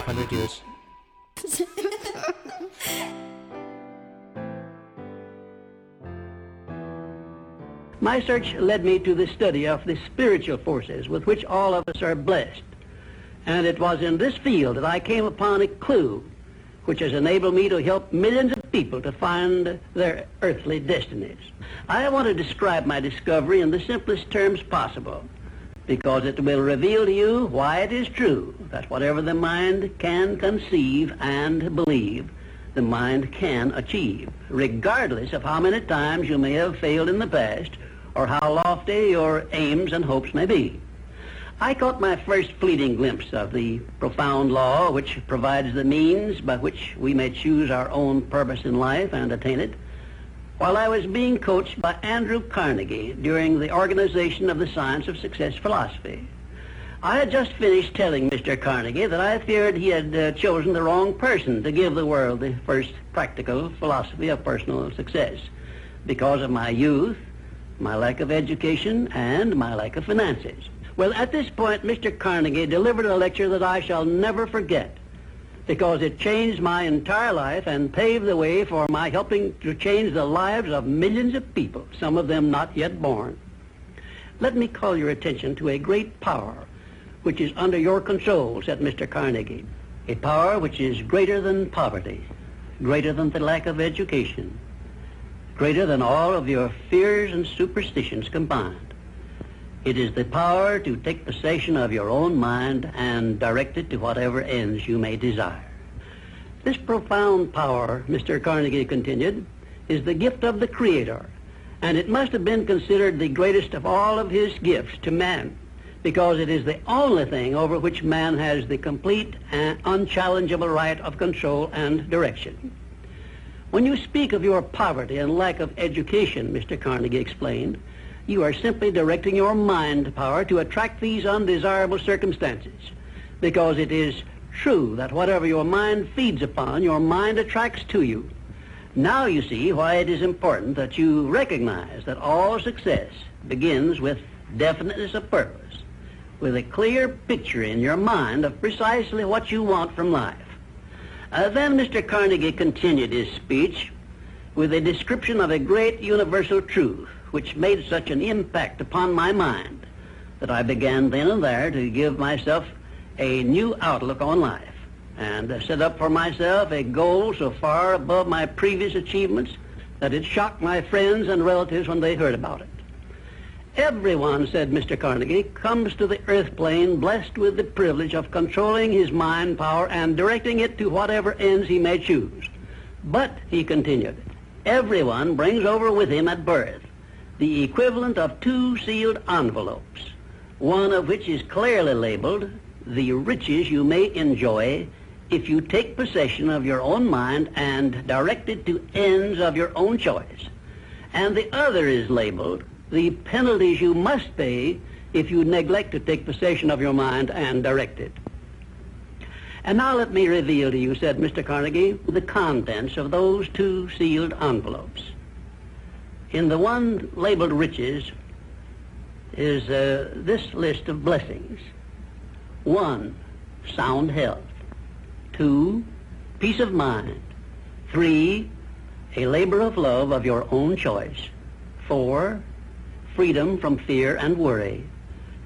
500 years. My search led me to the study of the spiritual forces with which all of us are blessed. And it was in this field that I came upon a clue which has enabled me to help millions of people to find their earthly destinies. I want to describe my discovery in the simplest terms possible because it will reveal to you why it is true that whatever the mind can conceive and believe, the mind can achieve, regardless of how many times you may have failed in the past or how lofty your aims and hopes may be. I caught my first fleeting glimpse of the profound law which provides the means by which we may choose our own purpose in life and attain it while I was being coached by Andrew Carnegie during the organization of the Science of Success philosophy. I had just finished telling Mr. Carnegie that I feared he had uh, chosen the wrong person to give the world the first practical philosophy of personal success because of my youth, my lack of education, and my lack of finances. Well, at this point, Mr. Carnegie delivered a lecture that I shall never forget because it changed my entire life and paved the way for my helping to change the lives of millions of people, some of them not yet born. Let me call your attention to a great power which is under your control, said Mr. Carnegie. A power which is greater than poverty, greater than the lack of education, greater than all of your fears and superstitions combined. It is the power to take possession of your own mind and direct it to whatever ends you may desire. This profound power, Mr. Carnegie continued, is the gift of the Creator, and it must have been considered the greatest of all of his gifts to man, because it is the only thing over which man has the complete and unchallengeable right of control and direction. When you speak of your poverty and lack of education, Mr. Carnegie explained, you are simply directing your mind power to attract these undesirable circumstances because it is true that whatever your mind feeds upon, your mind attracts to you. Now you see why it is important that you recognize that all success begins with definiteness of purpose, with a clear picture in your mind of precisely what you want from life. Uh, then Mr. Carnegie continued his speech with a description of a great universal truth which made such an impact upon my mind that I began then and there to give myself a new outlook on life and set up for myself a goal so far above my previous achievements that it shocked my friends and relatives when they heard about it. Everyone, said Mr. Carnegie, comes to the earth plane blessed with the privilege of controlling his mind power and directing it to whatever ends he may choose. But, he continued, everyone brings over with him at birth the equivalent of two sealed envelopes, one of which is clearly labeled the riches you may enjoy if you take possession of your own mind and direct it to ends of your own choice. And the other is labeled the penalties you must pay if you neglect to take possession of your mind and direct it. And now let me reveal to you, said Mr. Carnegie, the contents of those two sealed envelopes. In the one labeled riches is uh, this list of blessings. One, sound health. Two, peace of mind. Three, a labor of love of your own choice. Four, freedom from fear and worry.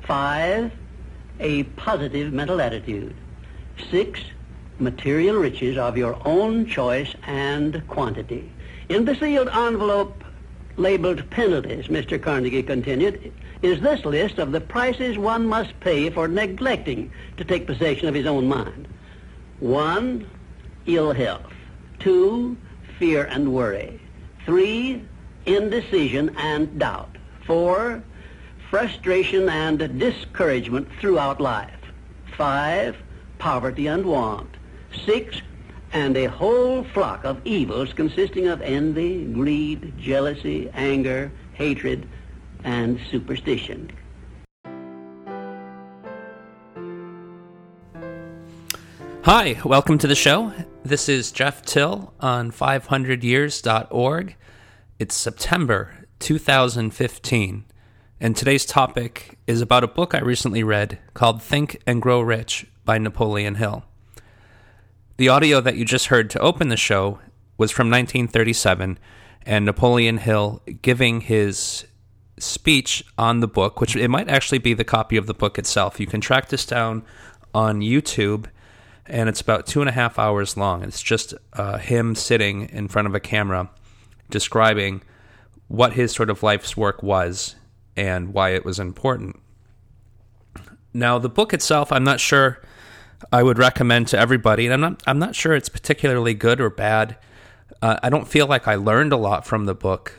Five, a positive mental attitude. Six, material riches of your own choice and quantity. In the sealed envelope labeled penalties, Mr. Carnegie continued, is this list of the prices one must pay for neglecting to take possession of his own mind. One, ill health. Two, fear and worry. Three, indecision and doubt. Four, frustration and discouragement throughout life. Five, poverty and want. Six, and a whole flock of evils consisting of envy, greed, jealousy, anger, hatred, and superstition. Hi, welcome to the show. This is Jeff Till on 500years.org. It's September 2015, and today's topic is about a book I recently read called Think and Grow Rich by Napoleon Hill. The audio that you just heard to open the show was from 1937 and Napoleon Hill giving his speech on the book, which it might actually be the copy of the book itself. You can track this down on YouTube, and it's about two and a half hours long. It's just uh, him sitting in front of a camera describing what his sort of life's work was and why it was important. Now, the book itself, I'm not sure I would recommend to everybody, and I'm not I'm not sure it's particularly good or bad. Uh, I don't feel like I learned a lot from the book,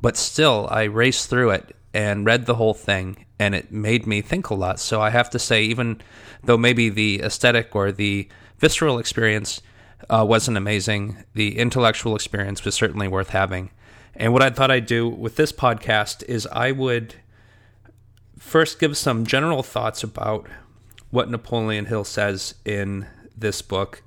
but still, I raced through it and read the whole thing, and it made me think a lot. So I have to say, even though maybe the aesthetic or the visceral experience uh, wasn't amazing, the intellectual experience was certainly worth having. And what I thought I'd do with this podcast is I would first give some general thoughts about what Napoleon Hill says in this book,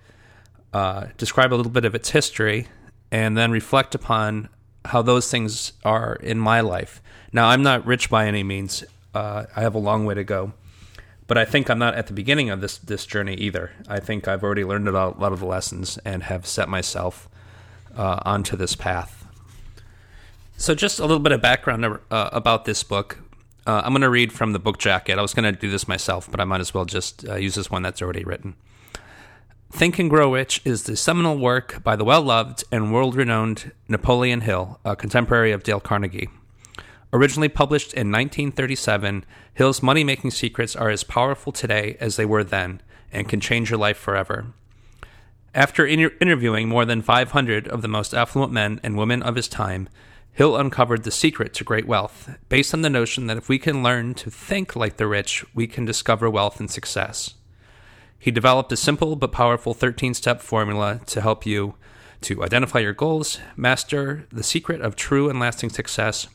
uh, describe a little bit of its history, and then reflect upon how those things are in my life. Now, I'm not rich by any means. Uh, I have a long way to go, but I think I'm not at the beginning of this this journey either. I think I've already learned a lot of the lessons and have set myself uh, onto this path. So, just a little bit of background uh, about this book. Uh, I'm going to read from the book jacket. I was going to do this myself, but I might as well just uh, use this one that's already written. Think and Grow Rich is the seminal work by the well loved and world renowned Napoleon Hill, a contemporary of Dale Carnegie. Originally published in 1937, Hill's money making secrets are as powerful today as they were then and can change your life forever. After inter- interviewing more than 500 of the most affluent men and women of his time, Hill uncovered the secret to great wealth, based on the notion that if we can learn to think like the rich, we can discover wealth and success. He developed a simple but powerful 13 step formula to help you to identify your goals, master the secret of true and lasting success,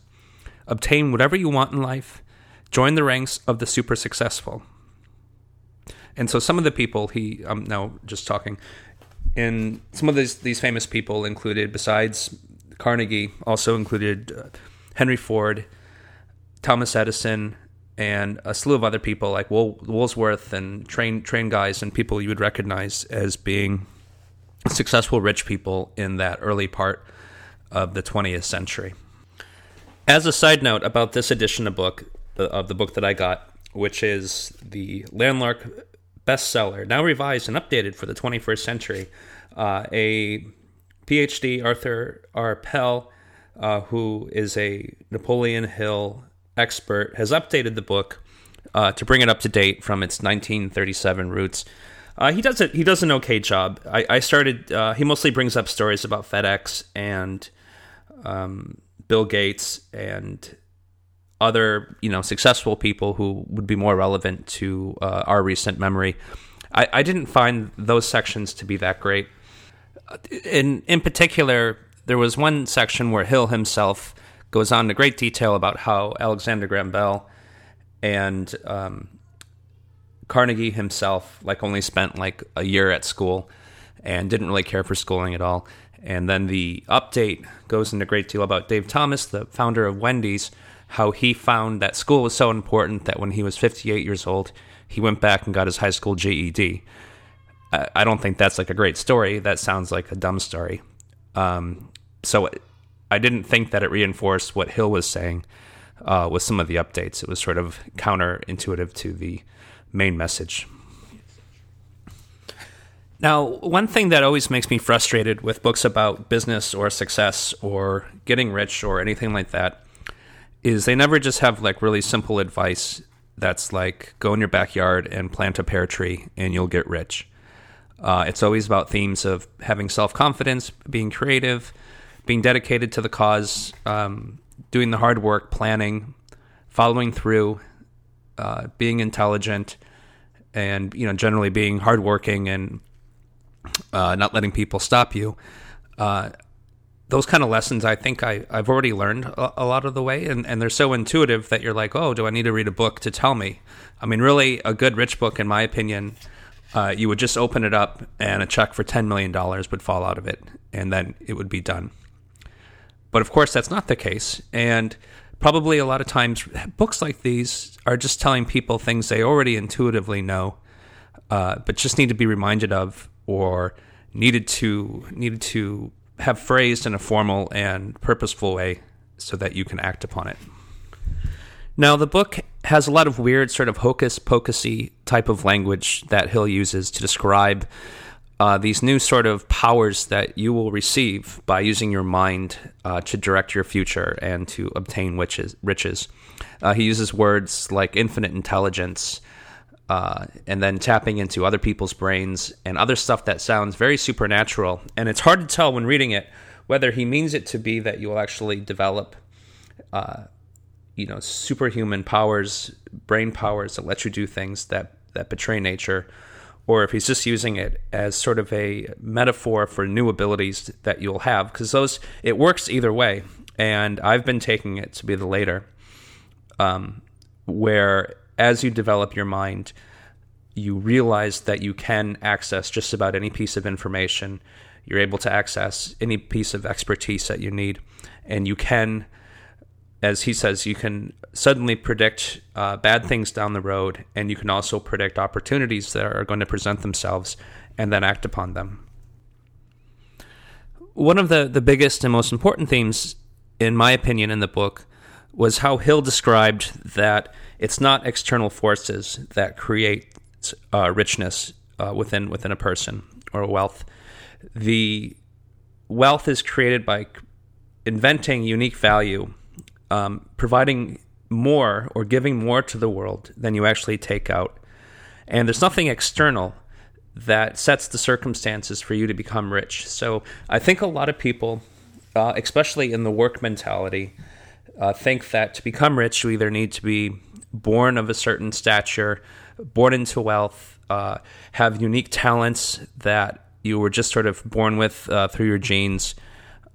obtain whatever you want in life, join the ranks of the super successful. And so some of the people he, I'm now just talking, and some of these, these famous people included, besides Carnegie also included uh, Henry Ford, Thomas Edison, and a slew of other people like Wool- Woolsworth and train train guys and people you would recognize as being successful rich people in that early part of the 20th century. As a side note about this edition of book of the book that I got, which is the Landmark bestseller, now revised and updated for the 21st century, uh, a PhD Arthur R. Pell, uh, who is a Napoleon Hill expert, has updated the book uh, to bring it up to date from its 1937 roots. Uh, he does it. He does an okay job. I, I started. Uh, he mostly brings up stories about FedEx and um, Bill Gates and other, you know, successful people who would be more relevant to uh, our recent memory. I, I didn't find those sections to be that great in in particular, there was one section where Hill himself goes on to great detail about how Alexander Graham Bell and um, Carnegie himself like only spent like a year at school and didn't really care for schooling at all. And then the update goes into great deal about Dave Thomas, the founder of Wendy's, how he found that school was so important that when he was 58 years old, he went back and got his high school GED. I, don't think that's like a great story. That sounds like a dumb story. Um, so I didn't think that it reinforced what Hill was saying uh, with some of the updates. It was sort of counterintuitive to the main message. Now, one thing that always makes me frustrated with books about business or success or getting rich or anything like that is they never just have like really simple advice that's like go in your backyard and plant a pear tree and you'll get rich. Uh, it's always about themes of having self confidence, being creative, being dedicated to the cause, um, doing the hard work, planning, following through, uh, being intelligent, and you know generally being hardworking and uh, not letting people stop you. Uh, those kind of lessons, I think I, I've already learned a, a, lot of the way, and, and they're so intuitive that you're like, oh, do I need to read a book to tell me? I mean, really, a good rich book, in my opinion, uh, you would just open it up and a check for $10 million would fall out of it, and then it would be done. But of course, that's not the case. And probably a lot of times, books like these are just telling people things they already intuitively know, uh, but just need to be reminded of or needed to needed to have phrased in a formal and purposeful way so that you can act upon it. Now, the book has a lot of weird, sort of hocus pocusy type of language that Hill uses to describe uh, these new sort of powers that you will receive by using your mind uh, to direct your future and to obtain witches, riches. Uh, he uses words like infinite intelligence uh, and then tapping into other people's brains and other stuff that sounds very supernatural. And it's hard to tell when reading it whether he means it to be that you will actually develop, uh, you know, superhuman powers, brain powers that let you do things that, that betray nature or if he's just using it as sort of a metaphor for new abilities that you'll have because those it works either way. And i've been taking it to be the later um, where as you develop your mind you realize that you can access just about any piece of information. You're able to access any piece of expertise that you need and you can as he says, you can suddenly predict uh, bad things down the road, and you can also predict opportunities that are going to present themselves and then act upon them. One of the, the biggest and most important themes, in my opinion, in the book was how Hill described that it's not external forces that create uh, richness uh, within within a person or wealth. The wealth is created by inventing unique value um, providing more or giving more to the world than you actually take out. And there's nothing external that sets the circumstances for you to become rich. So I think a lot of people, uh, especially in the work mentality, uh, think that to become rich, you either need to be born of a certain stature, born into wealth, uh, have unique talents that you were just sort of born with uh, through your genes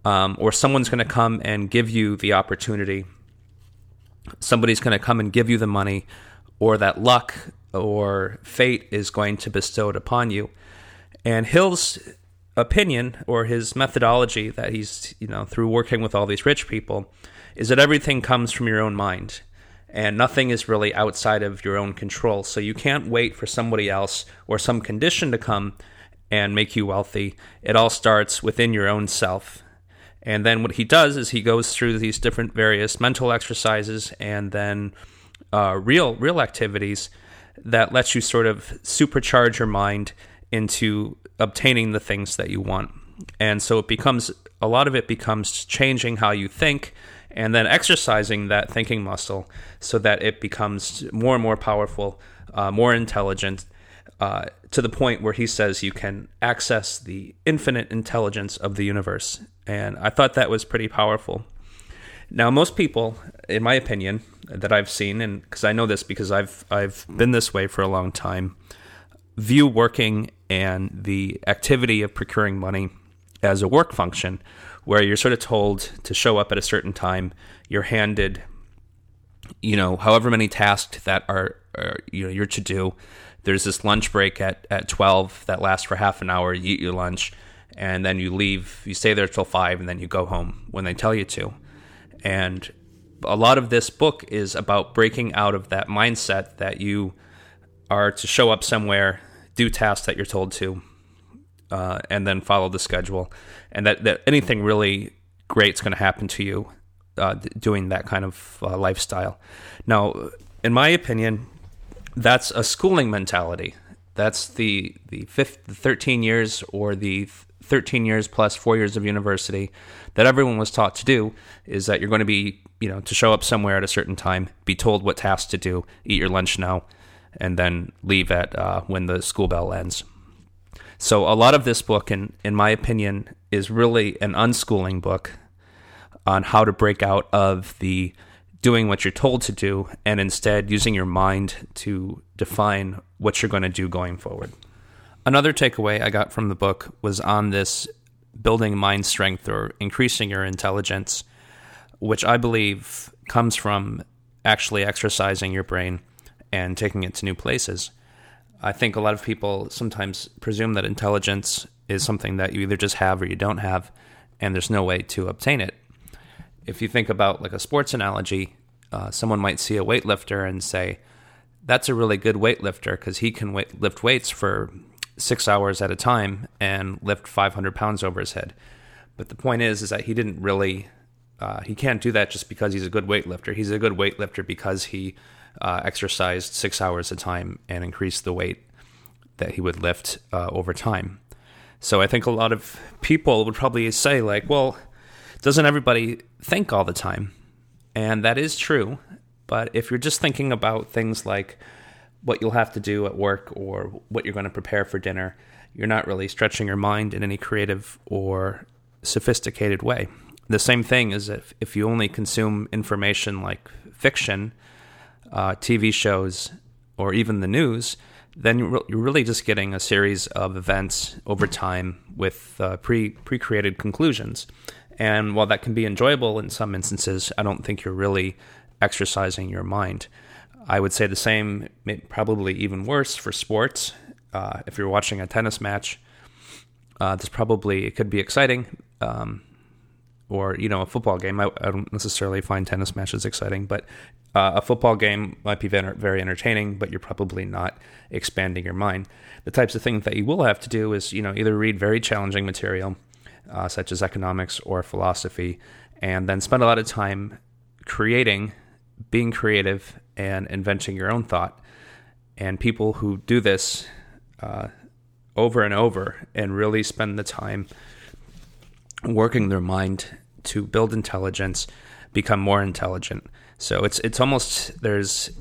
um, or someone's going to come and give you the opportunity. Somebody's going to come and give you the money, or that luck or fate is going to bestow it upon you. And Hill's opinion or his methodology that he's, you know, through working with all these rich people is that everything comes from your own mind and nothing is really outside of your own control. So you can't wait for somebody else or some condition to come and make you wealthy. It all starts within your own self. And then what he does is he goes through these different various mental exercises and then uh, real real activities that lets you sort of supercharge your mind into obtaining the things that you want. And so it becomes a lot of it becomes changing how you think and then exercising that thinking muscle so that it becomes more and more powerful, uh, more intelligent, uh, to the point where he says you can access the infinite intelligence of the universe. And I thought that was pretty powerful. Now, most people, in my opinion, that I've seen, and because I know this because I've I've been this way for a long time, view working and the activity of procuring money as a work function, where you're sort of told to show up at a certain time. You're handed, you know, however many tasks that are, are you know you're to do there's this lunch break at, at 12 that lasts for half an hour. You eat your lunch, and then you leave. You stay there till 5, and then you go home when they tell you to. And a lot of this book is about breaking out of that mindset that you are to show up somewhere, do tasks that you're told to, uh, and then follow the schedule, and that, that anything really great is going to happen to you uh, doing that kind of uh, lifestyle. Now, in my opinion, that's a schooling mentality. That's the the fifth, thirteen years or the thirteen years plus four years of university that everyone was taught to do. Is that you're going to be you know to show up somewhere at a certain time, be told what tasks to do, eat your lunch now, and then leave at uh, when the school bell ends. So a lot of this book, in in my opinion, is really an unschooling book on how to break out of the doing what you're told to do and instead using your mind to define what you're going to do going forward. Another takeaway I got from the book was on this building mind strength or increasing your intelligence, which I believe comes from actually exercising your brain and taking it to new places. I think a lot of people sometimes presume that intelligence is something that you either just have or you don't have, and there's no way to obtain it if you think about like a sports analogy, uh, someone might see a weightlifter and say, "That's a really good weightlifter because he can weight, lift weights for six hours at a time and lift 500 pounds over his head. But the point is, is that he didn't really, uh, he can't do that just because he's a good weightlifter. He's a good weightlifter because he uh, exercised six hours a time and increased the weight that he would lift uh, over time. So I think a lot of people would probably say, like, well, doesn't everybody think all the time? And that is true. But if you're just thinking about things like what you'll have to do at work or what you're going to prepare for dinner, you're not really stretching your mind in any creative or sophisticated way. The same thing is if, if you only consume information like fiction, uh, TV shows, or even the news, then you're really just getting a series of events over time with uh, pre pre created conclusions. And while that can be enjoyable in some instances, I don't think you're really exercising your mind. I would say the same, probably even worse for sports. Uh, if you're watching a tennis match, uh, this probably it could be exciting. Um, or you know a football game. I, I, don't necessarily find tennis matches exciting, but uh, a football game might be very entertaining. But you're probably not expanding your mind. The types of things that you will have to do is you know either read very challenging material, uh, such as economics or philosophy, and then spend a lot of time creating, being creative, and inventing your own thought. And people who do this uh, over and over and really spend the time working their mind to build intelligence, become more intelligent. So it's it's almost there's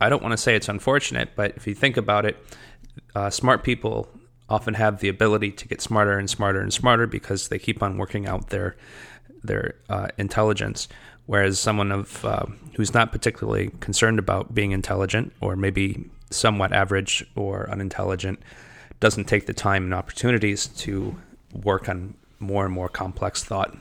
I don't want to say it's unfortunate, but if you think about it, uh, smart people often have the ability to get smarter and smarter and smarter because they keep on working out their their uh, intelligence. Whereas someone of uh, who's not particularly concerned about being intelligent, or maybe somewhat average or unintelligent, doesn't take the time and opportunities to work on more and more complex thought.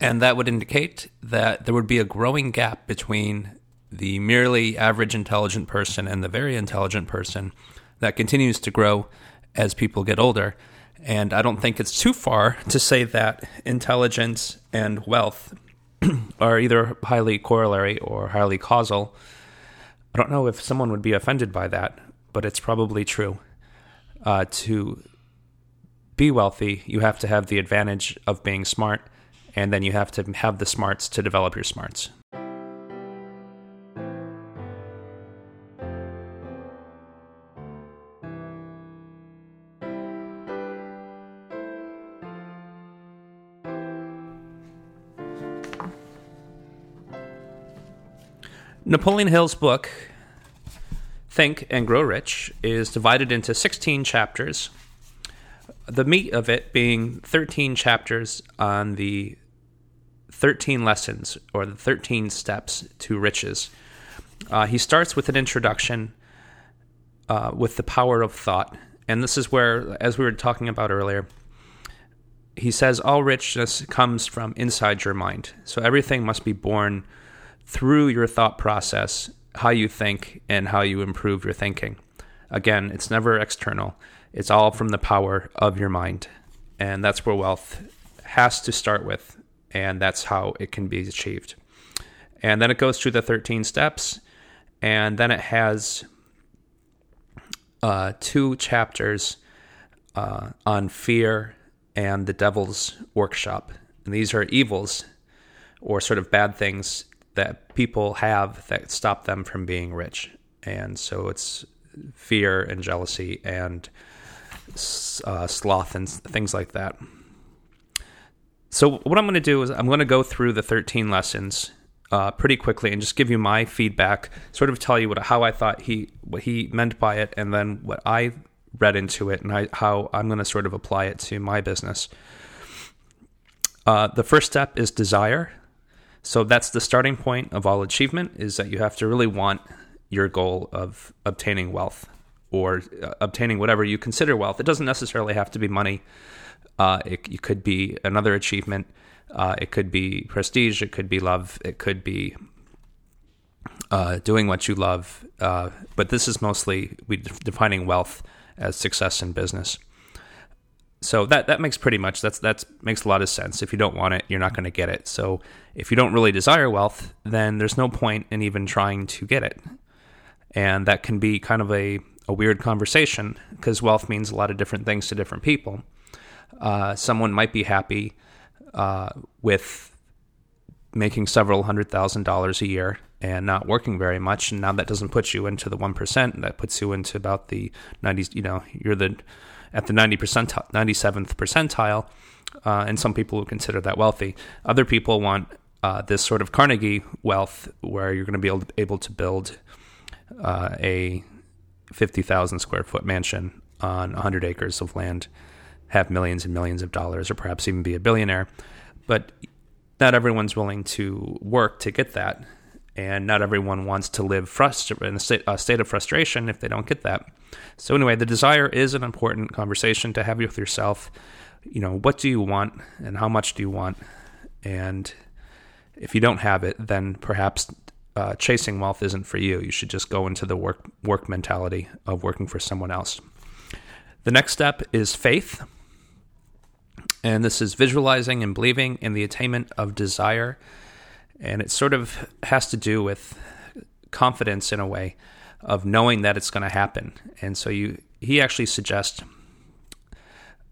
And that would indicate that there would be a growing gap between the merely average intelligent person and the very intelligent person that continues to grow as people get older. And I don't think it's too far to say that intelligence and wealth are either highly corollary or highly causal. I don't know if someone would be offended by that, but it's probably true. Uh, to be wealthy, you have to have the advantage of being smart, and then you have to have the smarts to develop your smarts. Napoleon Hill's book, Think and Grow Rich, is divided into 16 chapters the meat of it being 13 chapters on the 13 lessons or the 13 steps to riches. Uh, he starts with an introduction uh, with the power of thought. And this is where, as we were talking about earlier, he says all richness comes from inside your mind. So everything must be born through your thought process, how you think, and how you improve your thinking. Again, it's never external. It's all from the power of your mind. And that's where wealth has to start with. And that's how it can be achieved. And then it goes through the 13 steps. And then it has uh, two chapters uh, on fear and the devil's workshop. And these are evils or sort of bad things that people have that stop them from being rich. And so it's fear and jealousy and uh, sloth and things like that. So what I'm going to do is I'm going to go through the 13 lessons uh, pretty quickly and just give you my feedback, sort of tell you what how I thought he what he meant by it, and then what I read into it, and I, how I'm going to sort of apply it to my business. Uh, the first step is desire. So that's the starting point of all achievement is that you have to really want your goal of obtaining wealth or uh, obtaining whatever you consider wealth. It doesn't necessarily have to be money. Uh, it, it, could be another achievement. Uh, it could be prestige. It could be love. It could be uh, doing what you love. Uh, but this is mostly we defining wealth as success in business. So that that makes pretty much that's that makes a lot of sense. If you don't want it, you're not going to get it. So if you don't really desire wealth, then there's no point in even trying to get it. And that can be kind of a, a weird conversation because wealth means a lot of different things to different people. Uh, someone might be happy uh, with making several hundred thousand dollars a year and not working very much. And now that doesn't put you into the 1%. That puts you into about the 90s, you know, you're the at the 90 percentile, 97th percentile. Uh, and some people would consider that wealthy. Other people want uh, this sort of Carnegie wealth where you're going to be able to, able to build uh, a 50,000 square foot mansion on 100 acres of land, have millions and millions of dollars, or perhaps even be a billionaire. But not everyone's willing to work to get that. And not everyone wants to live frustra- in a state, a state of frustration if they don't get that. So, anyway, the desire is an important conversation to have with yourself. You know, what do you want and how much do you want? And if you don't have it, then perhaps uh, chasing wealth isn't for you. You should just go into the work work mentality of working for someone else. The next step is faith. And this is visualizing and believing in the attainment of desire. And it sort of has to do with confidence in a way of knowing that it's going to happen. And so you, he actually suggests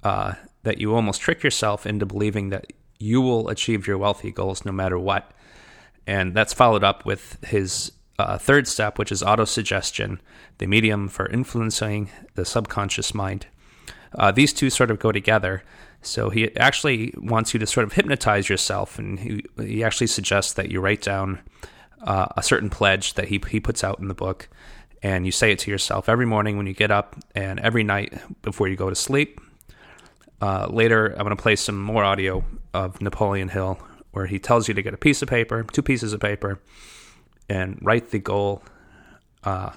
uh, that you almost trick yourself into believing that you will achieve your wealthy goals no matter what. And that's followed up with his uh, third step, which is autosuggestion, the medium for influencing the subconscious mind. Uh, these two sort of go together. So he actually wants you to sort of hypnotize yourself, and he, he actually suggests that you write down uh, a certain pledge that he, he puts out in the book, and you say it to yourself every morning when you get up, and every night before you go to sleep. Uh, later, I'm going to play some more audio of Napoleon Hill, where he tells you to get a piece of paper, two pieces of paper, and write the goal uh,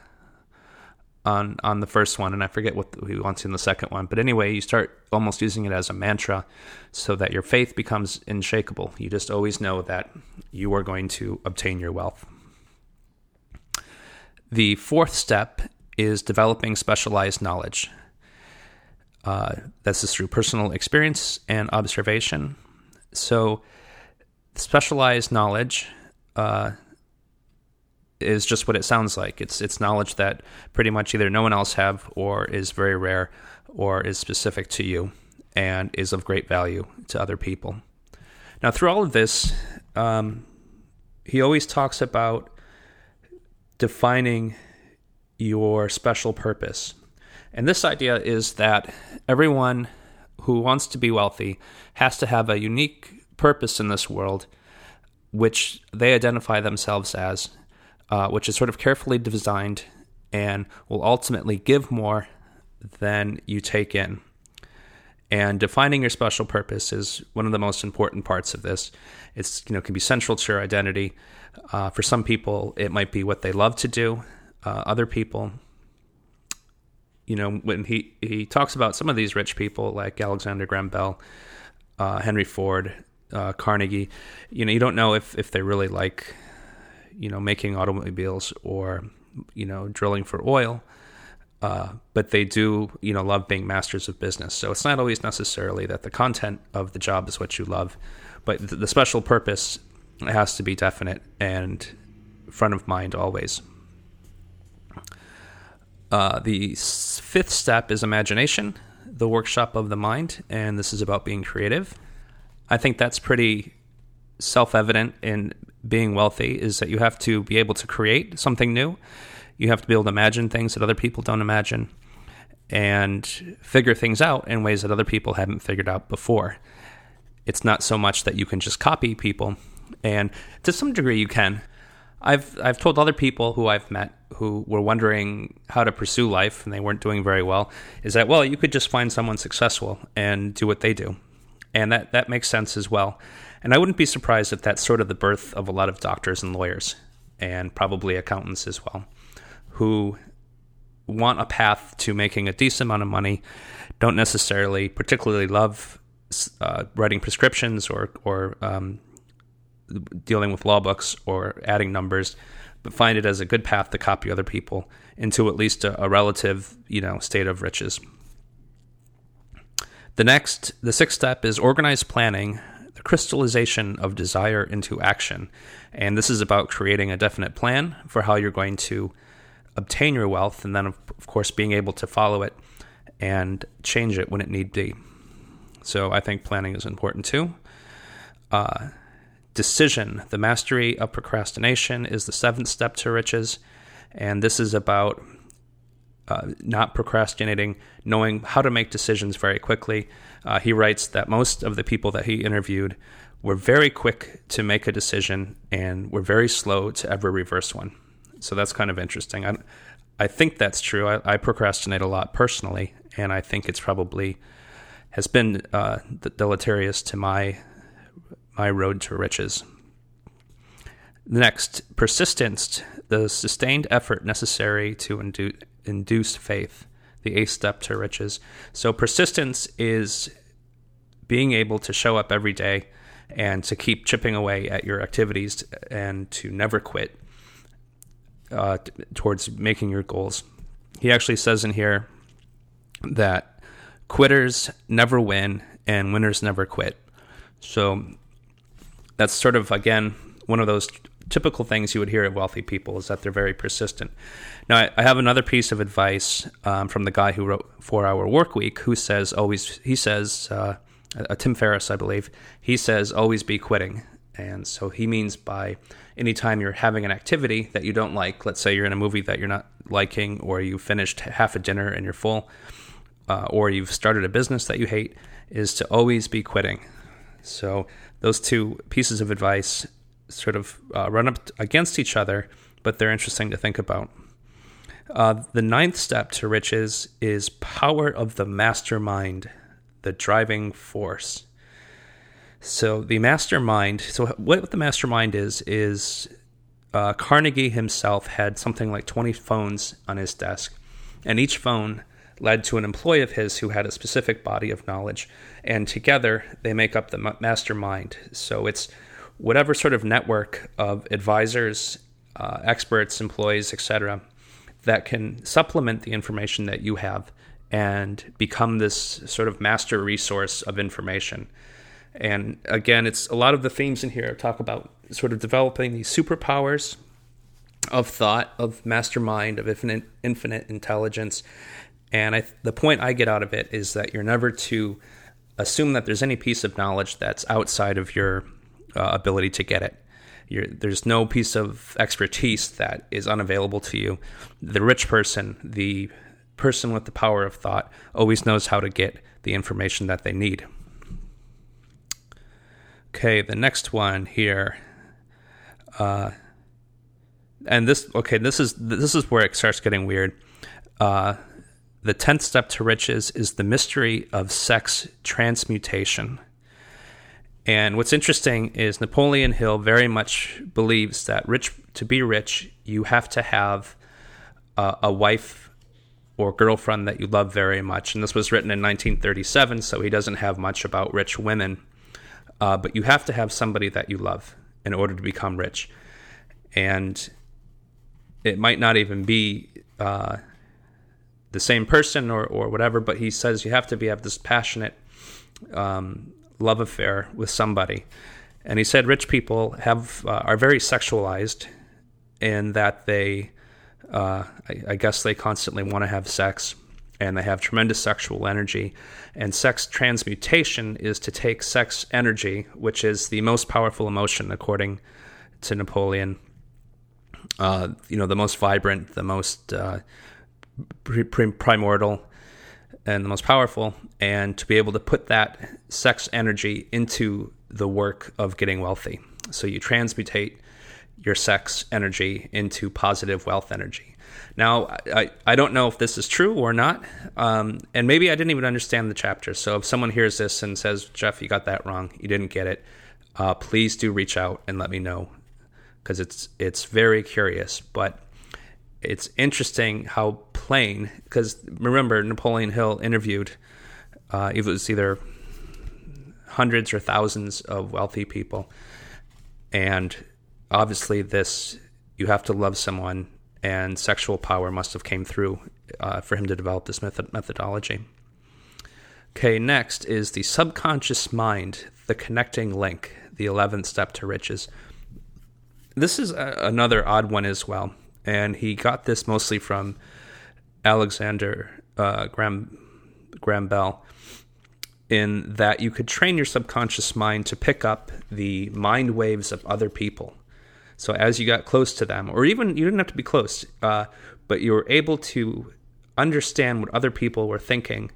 on on the first one, and I forget what he wants in the second one. But anyway, you start almost using it as a mantra, so that your faith becomes unshakable. You just always know that you are going to obtain your wealth. The fourth step is developing specialized knowledge. Uh, this is through personal experience and observation. So, specialized knowledge uh, is just what it sounds like. It's it's knowledge that pretty much either no one else have or is very rare or is specific to you and is of great value to other people. Now, through all of this, um, he always talks about defining your special purpose. And this idea is that everyone who wants to be wealthy has to have a unique purpose in this world, which they identify themselves as uh, which is sort of carefully designed and will ultimately give more than you take in. And defining your special purpose is one of the most important parts of this. It's you know can be central to your identity. Uh, for some people, it might be what they love to do. Uh, other people, you know, when he he talks about some of these rich people like Alexander Graham Bell, uh, Henry Ford, uh, Carnegie, you know, you don't know if if they really like you know, making automobiles or, you know, drilling for oil. Uh, but they do, you know, love being masters of business. So it's not always necessarily that the content of the job is what you love, but the special purpose has to be definite and front of mind always. Uh, the fifth step is imagination, the workshop of the mind, and this is about being creative. I think that's pretty self evident in being wealthy is that you have to be able to create something new. You have to be able to imagine things that other people don't imagine and figure things out in ways that other people haven't figured out before. It's not so much that you can just copy people, and to some degree you can. I've I've told other people who I've met who were wondering how to pursue life and they weren't doing very well is that well you could just find someone successful and do what they do. And that that makes sense as well. And I wouldn't be surprised if that's sort of the birth of a lot of doctors and lawyers, and probably accountants as well, who want a path to making a decent amount of money, don't necessarily particularly love uh, writing prescriptions or or um, dealing with law books or adding numbers, but find it as a good path to copy other people into at least a, a relative, you know, state of riches. The next, the sixth step is organized planning crystallization of desire into action. And this is about creating a definite plan for how you're going to obtain your wealth, and then, of, of course, being able to follow it and change it when it need be. So I think planning is important too. Uh, decision, the mastery of procrastination, is the seventh step to riches. And this is about uh, not procrastinating, knowing how to make decisions very quickly. Uh, he writes that most of the people that he interviewed were very quick to make a decision and were very slow to ever reverse one. So that's kind of interesting. I, I think that's true. I, I procrastinate a lot personally, and I think it's probably has been uh, deleterious to my my road to riches. Next, persistence, the sustained effort necessary to indu- induce faith, the eighth step to riches. So, persistence is being able to show up every day and to keep chipping away at your activities and to never quit uh, t- towards making your goals. He actually says in here that quitters never win and winners never quit. So that's sort of, again, one of those typical things you would hear of wealthy people is that they're very persistent. Now, I, I have another piece of advice um, from the guy who wrote Four Hour Work Week, who says always, he says, uh, uh, Tim Ferriss, I believe, he says always be quitting. And so he means by anytime you're having an activity that you don't like, let's say you're in a movie that you're not liking, or you finished half a dinner and you're full, uh, or you've started a business that you hate, is to always be quitting. So those two pieces of advice sort of uh, run up against each other, but they're interesting to think about. Uh, the ninth step to riches is power of the mastermind, the driving force. So the mastermind. So what the mastermind is is uh, Carnegie himself had something like twenty phones on his desk, and each phone led to an employee of his who had a specific body of knowledge, and together they make up the mastermind. So it's whatever sort of network of advisors, uh, experts, employees, etc., that can supplement the information that you have and become this sort of master resource of information. And again, it's a lot of the themes in here talk about sort of developing these superpowers of thought, of mastermind, of infinite, infinite intelligence. And I, the point I get out of it is that you're never to assume that there's any piece of knowledge that's outside of your uh, ability to get it. You're, there's no piece of expertise that is unavailable to you. The rich person, the person with the power of thought, always knows how to get the information that they need. Okay, the next one here. Uh, and this okay, this is this is where it starts getting weird. Uh, the tenth step to riches is the mystery of sex transmutation. And what's interesting is Napoleon Hill very much believes that rich to be rich, you have to have uh, a wife or girlfriend that you love very much. And this was written in 1937, so he doesn't have much about rich women. Uh, but you have to have somebody that you love in order to become rich. And it might not even be uh, the same person or, or whatever, but he says you have to be have this passionate um, love affair with somebody. And he said rich people have uh, are very sexualized in that they, uh, I, I, guess, they constantly want to have sex, and they have tremendous sexual energy. And sex transmutation is to take sex energy, which is the most powerful emotion according to Napoleon. Uh, you know, the most vibrant, the most uh, primordial and the most powerful, and to be able to put that sex energy into the work of getting wealthy. So you transmutate your sex energy into positive wealth energy. Now, I, I don't know if this is true or not, um, and maybe I didn't even understand the chapter. So if someone hears this and says, Jeff, you got that wrong, you didn't get it, uh, please do reach out and let me know because it's it's very curious. But it's interesting how plain because remember Napoleon Hill interviewed uh, it was either hundreds or thousands of wealthy people, and obviously this you have to love someone, and sexual power must have came through uh, for him to develop this method- methodology. Okay, next is the subconscious mind, the connecting link, the eleventh step to riches. This is a- another odd one as well and he got this mostly from Alexander uh, Graham Graham Bell. In that you could train your subconscious mind to pick up the mind waves of other people. So as you got close to them, or even you didn't have to be close, uh, but you were able to understand what other people were thinking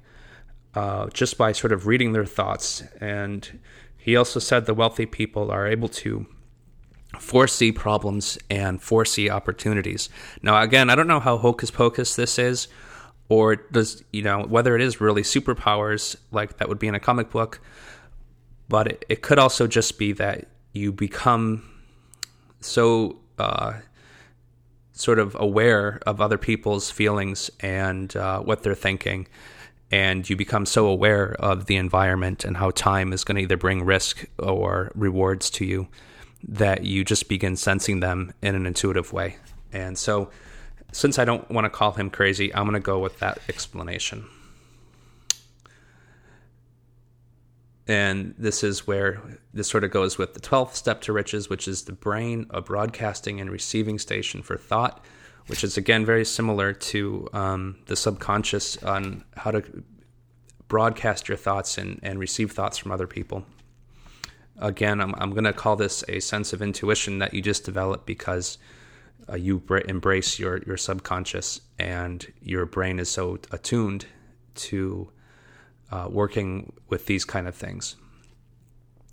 uh, just by sort of reading their thoughts. And he also said the wealthy people are able to foresee problems and foresee opportunities. Now, again, I don't know how hocus pocus this is, or does, you know, whether it is really superpowers like that would be in a comic book, but it, it could also just be that you become so uh, sort of aware of other people's feelings and uh, what they're thinking. And you become so aware of the environment and how time is going to either bring risk or rewards to you that you just begin sensing them in an intuitive way. And so, since I don't want to call him crazy, I'm going to go with that explanation. And this is where this sort of goes with the 12th step to riches, which is the brain, a broadcasting and receiving station for thought, which is again very similar to um, the subconscious on how to broadcast your thoughts and, and receive thoughts from other people. Again, I'm, I'm going to call this a sense of intuition that you just develop because uh, you br- embrace your, your subconscious and your brain is so attuned to uh, working with these kind of things.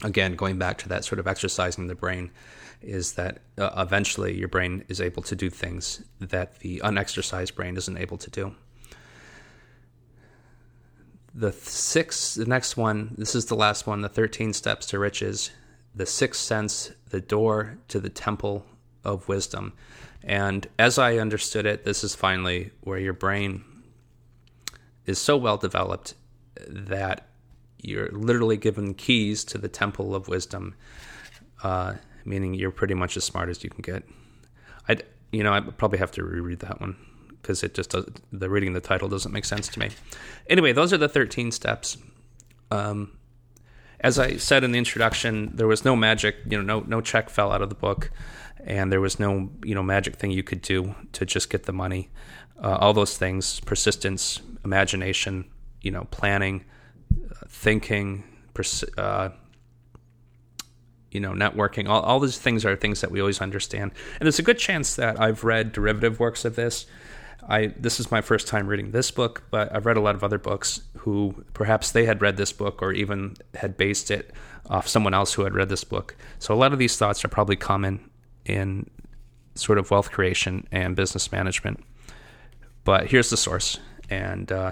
Again, going back to that sort of exercising the brain, is that uh, eventually your brain is able to do things that the unexercised brain isn't able to do. The six, the next one, this is the last one, the 13 steps to riches, the sixth sense, the door to the temple of wisdom. And as I understood it, this is finally where your brain is so well developed that you're literally given keys to the temple of wisdom, uh, meaning you're pretty much as smart as you can get. I, you know, I probably have to reread that one because it just does, the reading the title doesn't make sense to me. Anyway, those are the 13 steps. Um, as I said in the introduction, there was no magic. You know, no no check fell out of the book, and there was no you know magic thing you could do to just get the money. Uh, all those things, persistence, imagination, you know, planning, thinking, uh, you know, networking. All, all these things are things that we always understand. And there's a good chance that I've read derivative works of this. I this is my first time reading this book, but I've read a lot of other books who perhaps they had read this book or even had based it off someone else who had read this book. So a lot of these thoughts are probably common in sort of wealth creation and business management. But here's the source, and uh,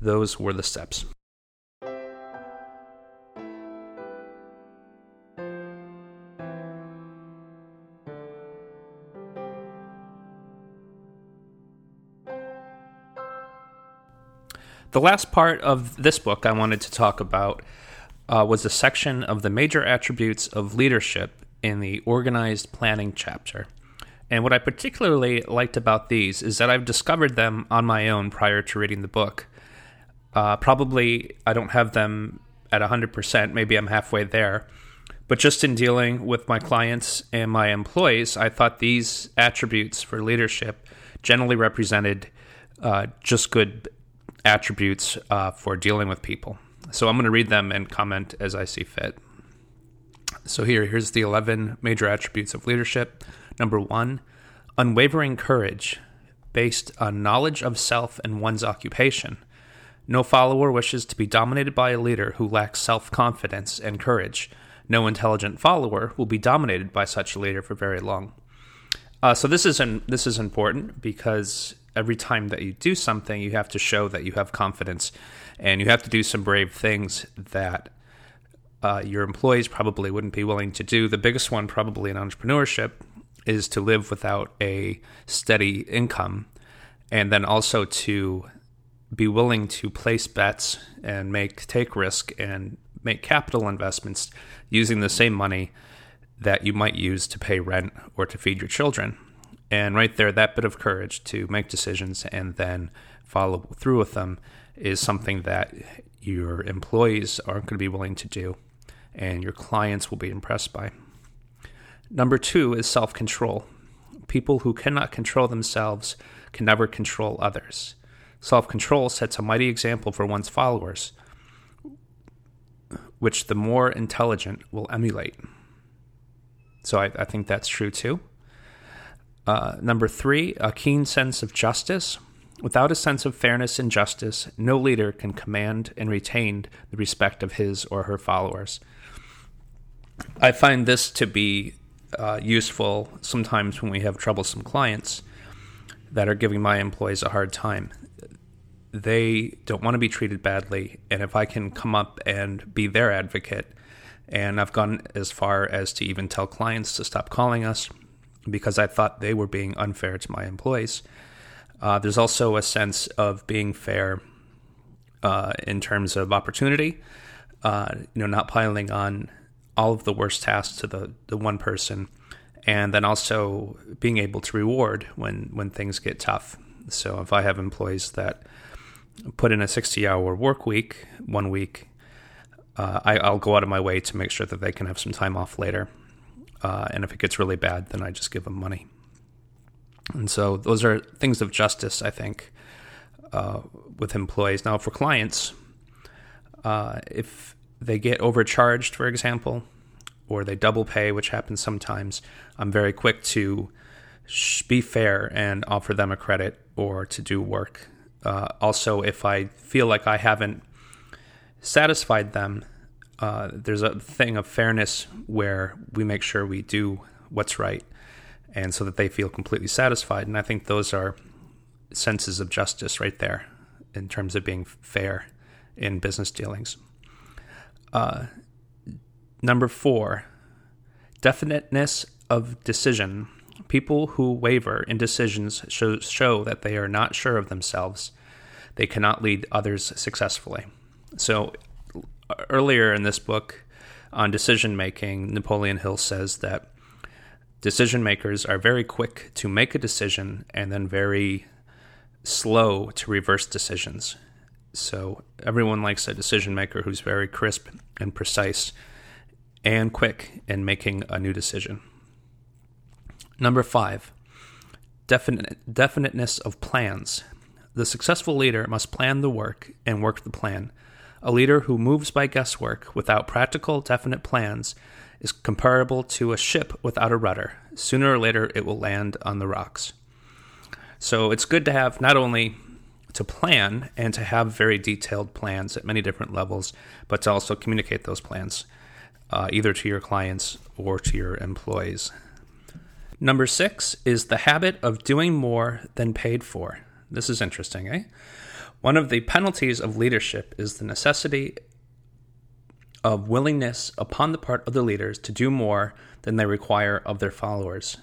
those were the steps. The last part of this book I wanted to talk about uh, was a section of the major attributes of leadership in the organized planning chapter. And what I particularly liked about these is that I've discovered them on my own prior to reading the book. Uh, probably I don't have them at 100%, maybe I'm halfway there. But just in dealing with my clients and my employees, I thought these attributes for leadership generally represented uh, just good attributes uh, for dealing with people. So I'm going to read them and comment as I see fit. So here, here's the 11 major attributes of leadership. Number one, unwavering courage based on knowledge of self and one's occupation. No follower wishes to be dominated by a leader who lacks self confidence and courage. No intelligent follower will be dominated by such a leader for very long. Uh, so this is an, this is important because every time that you do something, you have to show that you have confidence, and you have to do some brave things that uh, your employees probably wouldn't be willing to do. The biggest one, probably in entrepreneurship, is to live without a steady income, and then also to be willing to place bets and make take risk and make capital investments using the same money that you might use to pay rent or to feed your children. And right there, that bit of courage to make decisions and then follow through with them is something that your employees aren't going to be willing to do and your clients will be impressed by. Number two is self control People who cannot control themselves can never control others. Self control sets a mighty example for one's followers, which the more intelligent will emulate. So I, I think that's true too. Uh, number three, a keen sense of justice. Without a sense of fairness and justice, no leader can command and retain the respect of his or her followers. I find this to be uh, useful sometimes when we have troublesome clients that are giving my employees a hard time. They don't want to be treated badly, and if I can come up and be their advocate, and I've gone as far as to even tell clients to stop calling us because I thought they were being unfair to my employees uh, there's also a sense of being fair uh, in terms of opportunity. Uh, you know, not piling on all of the worst tasks to the, the one person, and then also being able to reward when when things get tough. So if I have employees that put in a 60 hour work week one week, uh, I, will go out of my way to make sure that they can have some time off later. Uh, and if it gets really bad, then I just give them money. And so those are things of justice, I think, uh, with employees. Now, for clients, uh, if they get overcharged, for example, or they double pay, which happens sometimes, I'm very quick to be fair and offer them a credit or to do work. Uh, also, if I feel like I haven't satisfied them, uh, there's a thing of fairness where we make sure we do what's right and so that they feel completely satisfied. And I think those are senses of justice right there in terms of being fair in business dealings. Uh, number four, definiteness of decision. People who waver in decisions show, show that they are not sure of themselves. They cannot lead others successfully. So, earlier in this book on decision making, Napoleon Hill says that decision makers are very quick to make a decision and then very slow to reverse decisions. So everyone likes a decision maker who's very crisp and precise and quick in making a new decision. Number five, definite, definiteness of plans. The successful leader must plan the work and work the plan. A leader who moves by guesswork without practical, definite plans is comparable to a ship without a rudder. Sooner or later, it will land on the rocks. So it's good to have not only to plan and to have very detailed plans at many different levels, but to also communicate those plans uh, either to your clients or to your employees. Number six is the habit of doing more than paid for. This is interesting, eh? One of the penalties of leadership is the necessity of willingness upon the part of the leaders to do more than they require of their followers.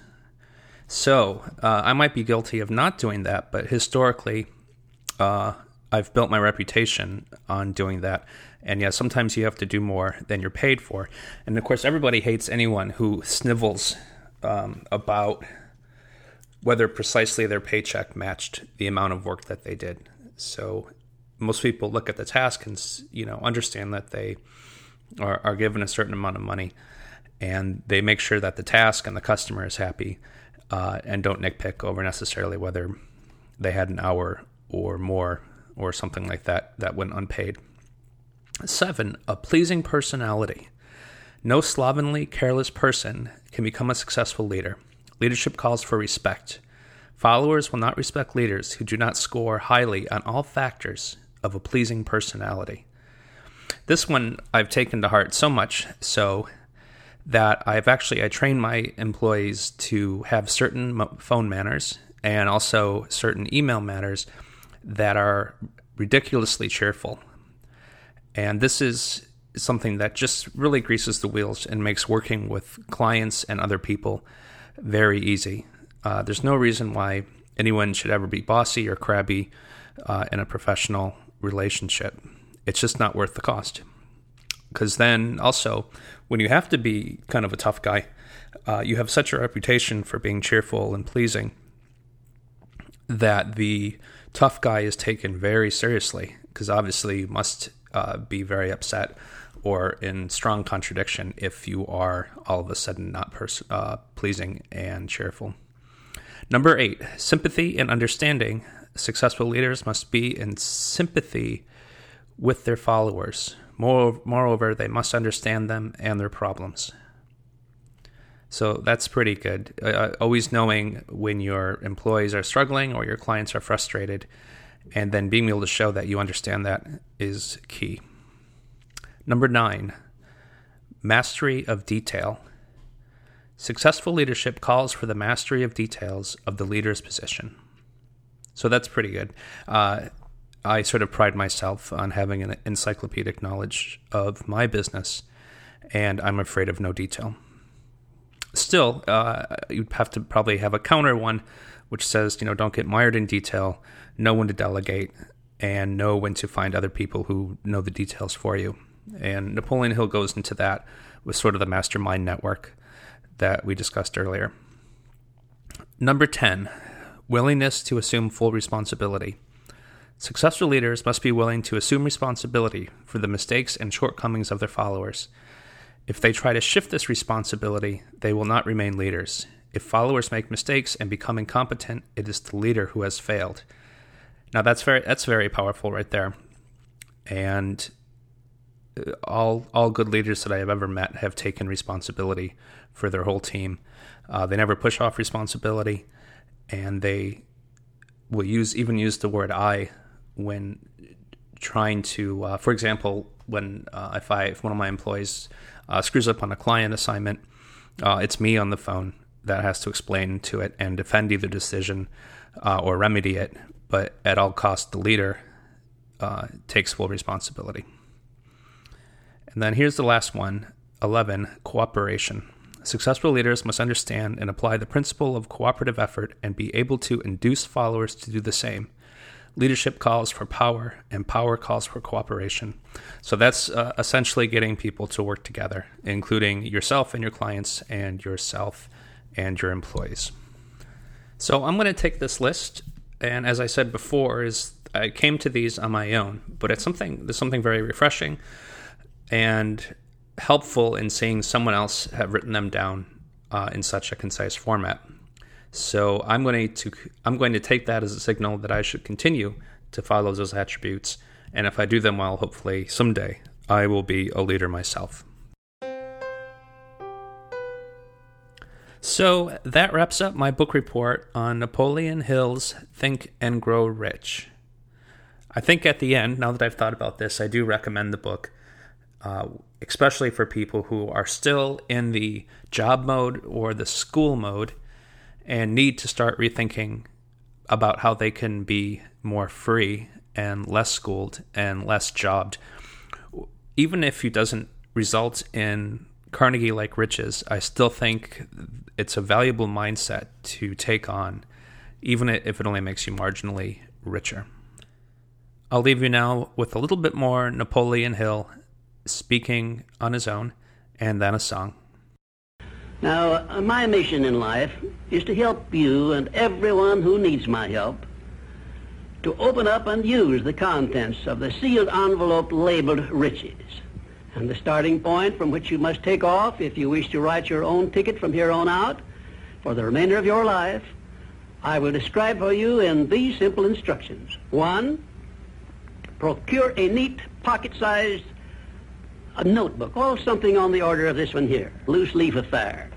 So uh, I might be guilty of not doing that, but historically, uh, I've built my reputation on doing that. And yeah, sometimes you have to do more than you're paid for. And of course, everybody hates anyone who snivels um, about whether precisely their paycheck matched the amount of work that they did. So most people look at the task and you know understand that they are, are given a certain amount of money, and they make sure that the task and the customer is happy, uh, and don't nitpick over necessarily whether they had an hour or more or something like that that went unpaid. Seven, a pleasing personality. No slovenly, careless person can become a successful leader. Leadership calls for respect. Followers will not respect leaders who do not score highly on all factors of a pleasing personality. This one I've taken to heart so much so that I've actually I train my employees to have certain phone manners and also certain email manners that are ridiculously cheerful. And this is something that just really greases the wheels and makes working with clients and other people very easy. Uh, there's no reason why anyone should ever be bossy or crabby uh, in a professional relationship it's just not worth the cost. Because then also, when you have to be kind of a tough guy, uh, you have such a reputation for being cheerful and pleasing that the tough guy is taken very seriously. Because obviously, you must uh, be very upset or in strong contradiction if you are all of a sudden not pers- uh, pleasing and cheerful. Number eight, sympathy and understanding. Successful leaders must be in sympathy with their followers. Moreover, they must understand them and their problems. So that's pretty good. Uh, uh, always knowing when your employees are struggling or your clients are frustrated, and then being able to show that you understand that is key. Number nine, mastery of detail. Successful leadership calls for the mastery of details of the leader's position. So that's pretty good. Uh, I sort of pride myself on having an encyclopedic knowledge of my business, and I'm afraid of no detail. Still, uh, you'd have to probably have a counter one, which says, you know, don't get mired in detail, know when to delegate, and know when to find other people who know the details for you. And Napoleon Hill goes into that with sort of the mastermind network that we discussed earlier. Number 10, willingness to assume full responsibility. Successful leaders must be willing to assume responsibility for the mistakes and shortcomings of their followers. If they try to shift this responsibility, they will not remain leaders. If followers make mistakes and become incompetent, it is the leader who has failed. Now that's very that's very powerful right there. And all all good leaders that I have ever met have taken responsibility for their whole team. Uh, they never push off responsibility, and they will use even use the word "I" when trying to, uh, for example, when uh, if I if one of my employees uh, screws up on a client assignment, uh, it's me on the phone that has to explain to it and defend either decision uh, or remedy it. But at all costs, the leader takes full responsibility. And then here's the last one 11 cooperation. Successful leaders must understand and apply the principle of cooperative effort and be able to induce followers to do the same. Leadership calls for power, and power calls for cooperation. So that's uh, essentially getting people to work together, including yourself and your clients, and yourself and your employees. So I'm going to take this list, and as I said before, is I came to these on my own, but it's something there's something very refreshing and helpful in seeing someone else have written them down uh, in such a concise format. So I'm going to I'm going to take that as a signal that I should continue to follow those attributes, and if I do them well, hopefully someday I will be a leader myself. So that wraps up my book report on Napoleon Hill's Think and Grow Rich. I think at the end, now that I've thought about this, I do recommend the book, uh, especially for people who are still in the job mode or the school mode and need to start rethinking about how they can be more free and less schooled and less jobbed. Even if it doesn't result in Carnegie like riches, I still think it's a valuable mindset to take on, even if it only makes you marginally richer. I'll leave you now with a little bit more Napoleon Hill speaking on his own and then a song. Now, uh, my mission in life is to help you and everyone who needs my help to open up and use the contents of the sealed envelope labeled riches. And the starting point from which you must take off if you wish to write your own ticket from here on out for the remainder of your life, I will describe for you in these simple instructions. One, procure a neat pocket-sized a notebook, or something on the order of this one here, loose leaf affair.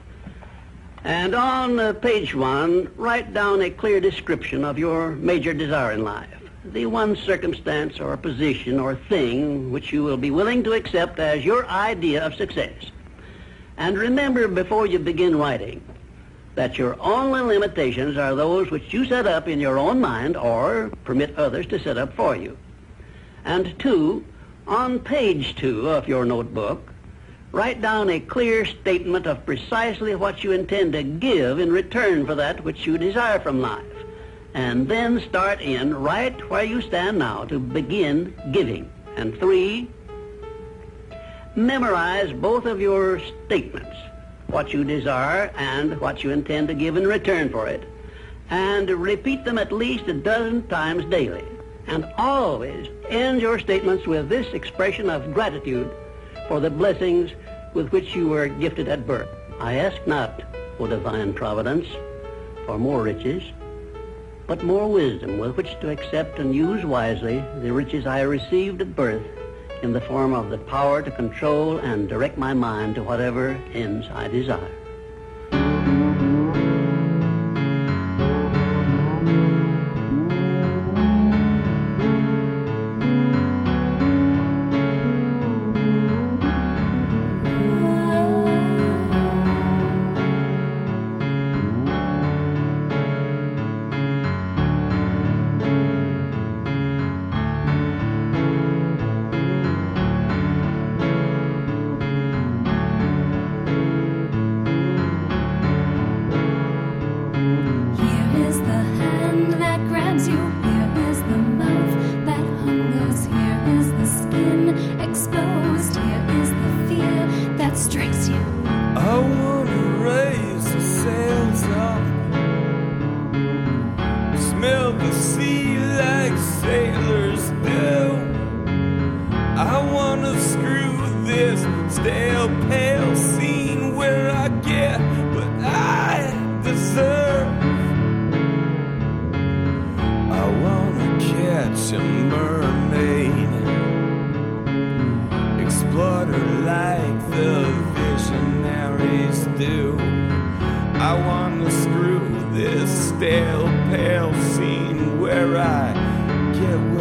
And on uh, page one, write down a clear description of your major desire in life. The one circumstance or position or thing which you will be willing to accept as your idea of success. And remember before you begin writing that your only limitations are those which you set up in your own mind or permit others to set up for you. And two, on page two of your notebook, write down a clear statement of precisely what you intend to give in return for that which you desire from life. And then start in right where you stand now to begin giving. And three, memorize both of your statements, what you desire and what you intend to give in return for it. And repeat them at least a dozen times daily. And always end your statements with this expression of gratitude for the blessings with which you were gifted at birth. I ask not, for divine providence, for more riches, but more wisdom with which to accept and use wisely the riches I received at birth in the form of the power to control and direct my mind to whatever ends I desire. water like the visionaries do. I wanna screw this stale, pale scene where I get.